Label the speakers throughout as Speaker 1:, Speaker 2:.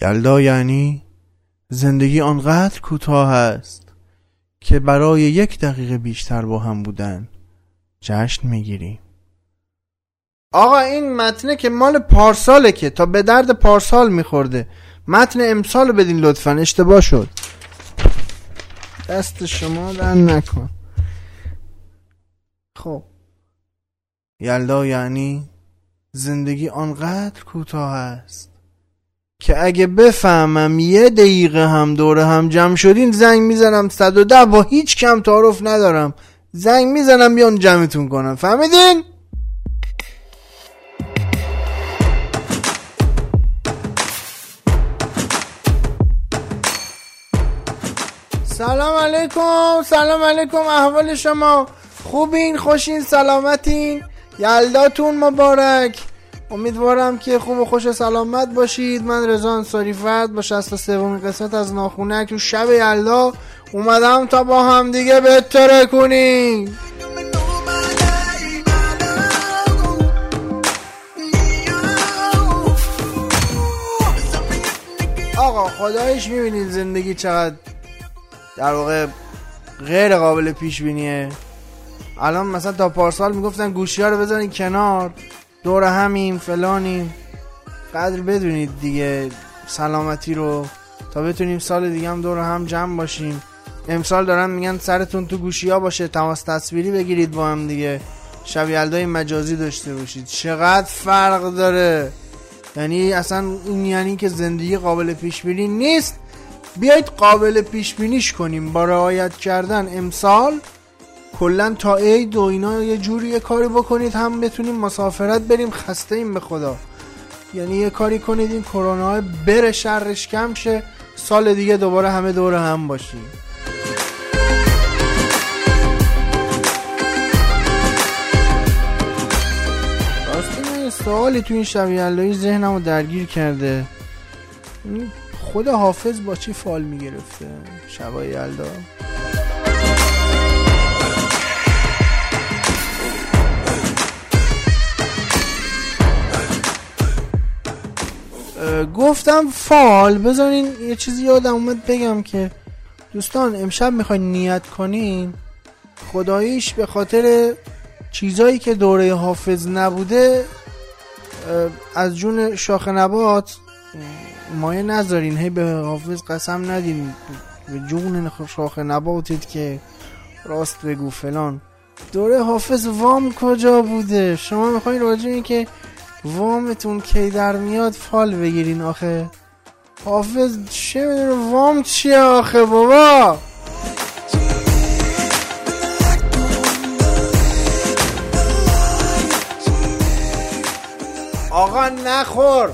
Speaker 1: یلدا یعنی زندگی آنقدر کوتاه است که برای یک دقیقه بیشتر با هم بودن جشن می‌گیریم. آقا این متنه که مال پارساله که تا به درد پارسال میخورده. متن امسال بدین لطفا اشتباه شد. دست شما در نکن. خب. یلدا یعنی زندگی آنقدر کوتاه است که اگه بفهمم یه دقیقه هم دوره هم جمع شدین زنگ می‌زنم 110 با هیچ کم تعارف ندارم. زنگ می‌زنم بیان جمعتون کنم فهمیدین؟ سلام علیکم سلام علیکم احوال شما. خوبین خوشین سلامتین. یلداتون مبارک. امیدوارم که خوب و خوش و سلامت باشید. من رضا انصاری فرد با 63 قسمت از ناخونک تو شب یلدا اومدم تا با هم دیگه بهتره کنیم. آقا خدایش می‌بینید زندگی چقدر در واقع غیر قابل پیش بینیه. الان مثلا تا پارسال می‌گفتن گوشی ها رو بزنید کنار. دور همیم فلانیم. قدر بدونید دیگه سلامتی رو. تا بتونیم سال دیگه هم دور هم جمع باشیم. امسال دارن میگن سرتون تو گوشی ها باشه تماس تصویری بگیرید با هم دیگه. شب یلدای مجازی داشته باشید. چقدر فرق داره؟ یعنی اصلا این یعنی که زندگی قابل پیش بینی نیست. بیایید قابل پیش بینیش کنیم. با رعایت کردن امسال کلا تا عید و اینا یه جوری یه کاری بکنید هم بتونیم مسافرت بریم خسته ایم به خدا. یعنی یه کاری کنید این کرونا بره شرش کم شه سال دیگه دوباره همه دور هم باشیم. سوالی تو این شب یلایی ذهنم رو درگیر کرده. خود حافظ با چی فال می‌گرفته؟ شبای یلدا گفتم فال بذارین یه چیزی یادم اومد بگم که دوستان امشب می‌خواین نیت کنین خداییش به خاطر چیزایی که دوره حافظ نبوده از جون شاخ نبات مایه نذارین. هی به حافظ قسم ندین به جون شاخ نباتید که راست بگو فلان. دوره حافظ وام کجا بوده؟ شما می‌خواین راجع این که وامتون کی در میاد فال بگیرین آخه. حافظ چه می‌دونه وام چیه آخه بابا؟ آقا نخور.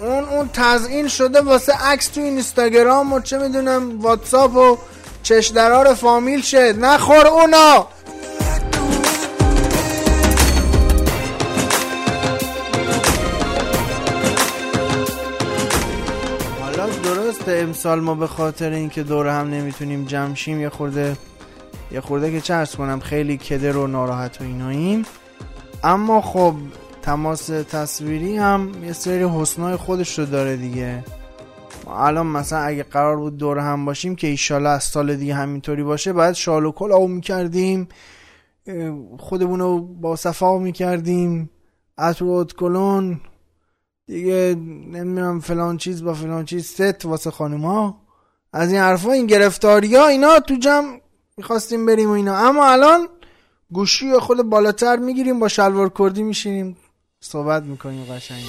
Speaker 1: اون اون تزیین شده واسه عکس تو اینستاگرام و چه می‌دونم واتساپ و چشدرار فامیل شه. نخور اونا امسال ما به خاطر اینکه دور هم نمی‌تونیم جمع شیم یه خورده یه خورده که چرس کنم خیلی کدر و ناراحت و ایناییم اما خب تماس تصویری هم یه سری حسنای خودش رو داره دیگه. الان مثلا اگه قرار بود دور هم باشیم که ایشالا از سال دیگه همینطوری باشه باید شال و کل آو می‌کردیم خودمون رو با صفا می‌کردیم. اتروت کلون دیگه نمی‌دونم فلان چیز با فلان چیز ست واسه خانم ها. از این حرفا این گرفتاری ها اینا تو جمع می‌خواستیم بریم و اینا. اما الان گوشی خود بالاتر می‌گیریم با شلوار کردی میشینیم. صحبت می‌کنیم قشنگ.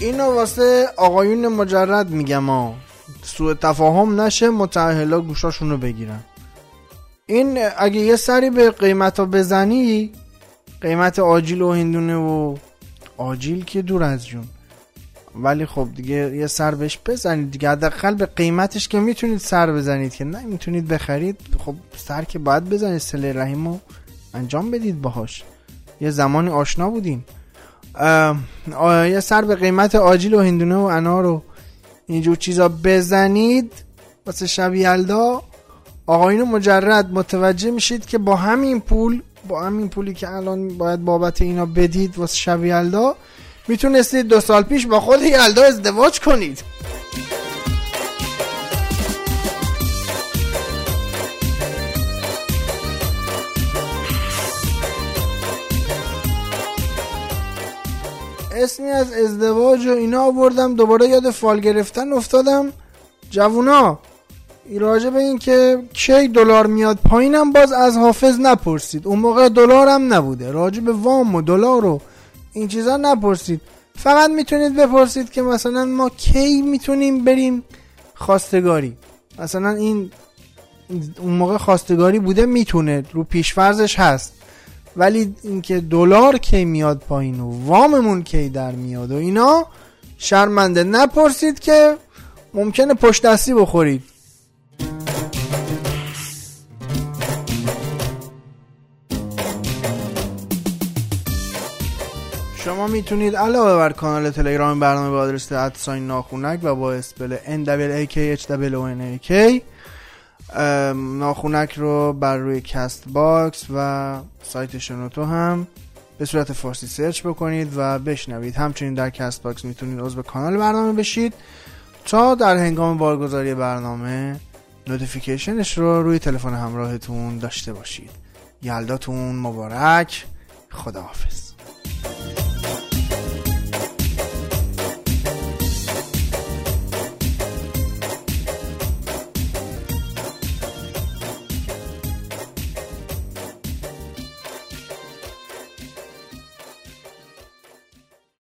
Speaker 1: اینو واسه آقایون مجرد میگم ها. سوء تفاهم نشه متعهلا گوشاشون رو بگیرن. این اگه یه سری به قیمت ها بزنی قیمت آجیل و هندونه و آجیل که دور از جون. ولی خب دیگه یه سر بهش بزنید دیگه حداقل به قیمتش که می‌تونید سر بزنید که نه می‌تونید بخرید. خب سر که باید بزنید سله رحیم رو انجام بدید باهاش. یه زمانی آشنا بودین یه سر به قیمت آجیل و هندونه و انار و اینجور چیزا بزنید واسه شب یلدا آقایون مجرد متوجه میشید که با همین پول با همین پولی که الان باید بابت اینا بدید واسه شب یلدا می‌تونستید دو سال پیش با خود یلدا ازدواج کنید. اسمی از ازدواج و اینا آوردم. دوباره یاد فال گرفتن افتادم. جوونا راجع به این که کی دلار میاد پایینم باز از حافظ نپرسید. اون موقع دلار هم نبوده. راجع به وام و دلار و این چیزا نپرسید. فقط می‌تونید بپرسید که مثلا ما کی می‌تونیم بریم خواستگاری. مثلا این اون موقع خواستگاری بوده می‌تونه. رو پیشفرزش هست. ولی اینکه دلار کی میاد پایین و واممون کی در میاد و اینا شرمنده نپرسید که ممکنه پشت دستی بخورید. شما می‌تونید علاوه بر کانال تلگرام برنامه با آدرس at sign ناخونک و با spell NWAKHWNAK ناخونک رو بر روی Castbox و سایت شنوتو هم به صورت فارسی search بکنید و بشنوید. همچنین در Castbox می‌تونید عضو کانال برنامه بشید تا در هنگام بارگذاری برنامه notification ش رو روی تلفن همراهتون داشته باشید. یلداتون مبارک. خداحافظ.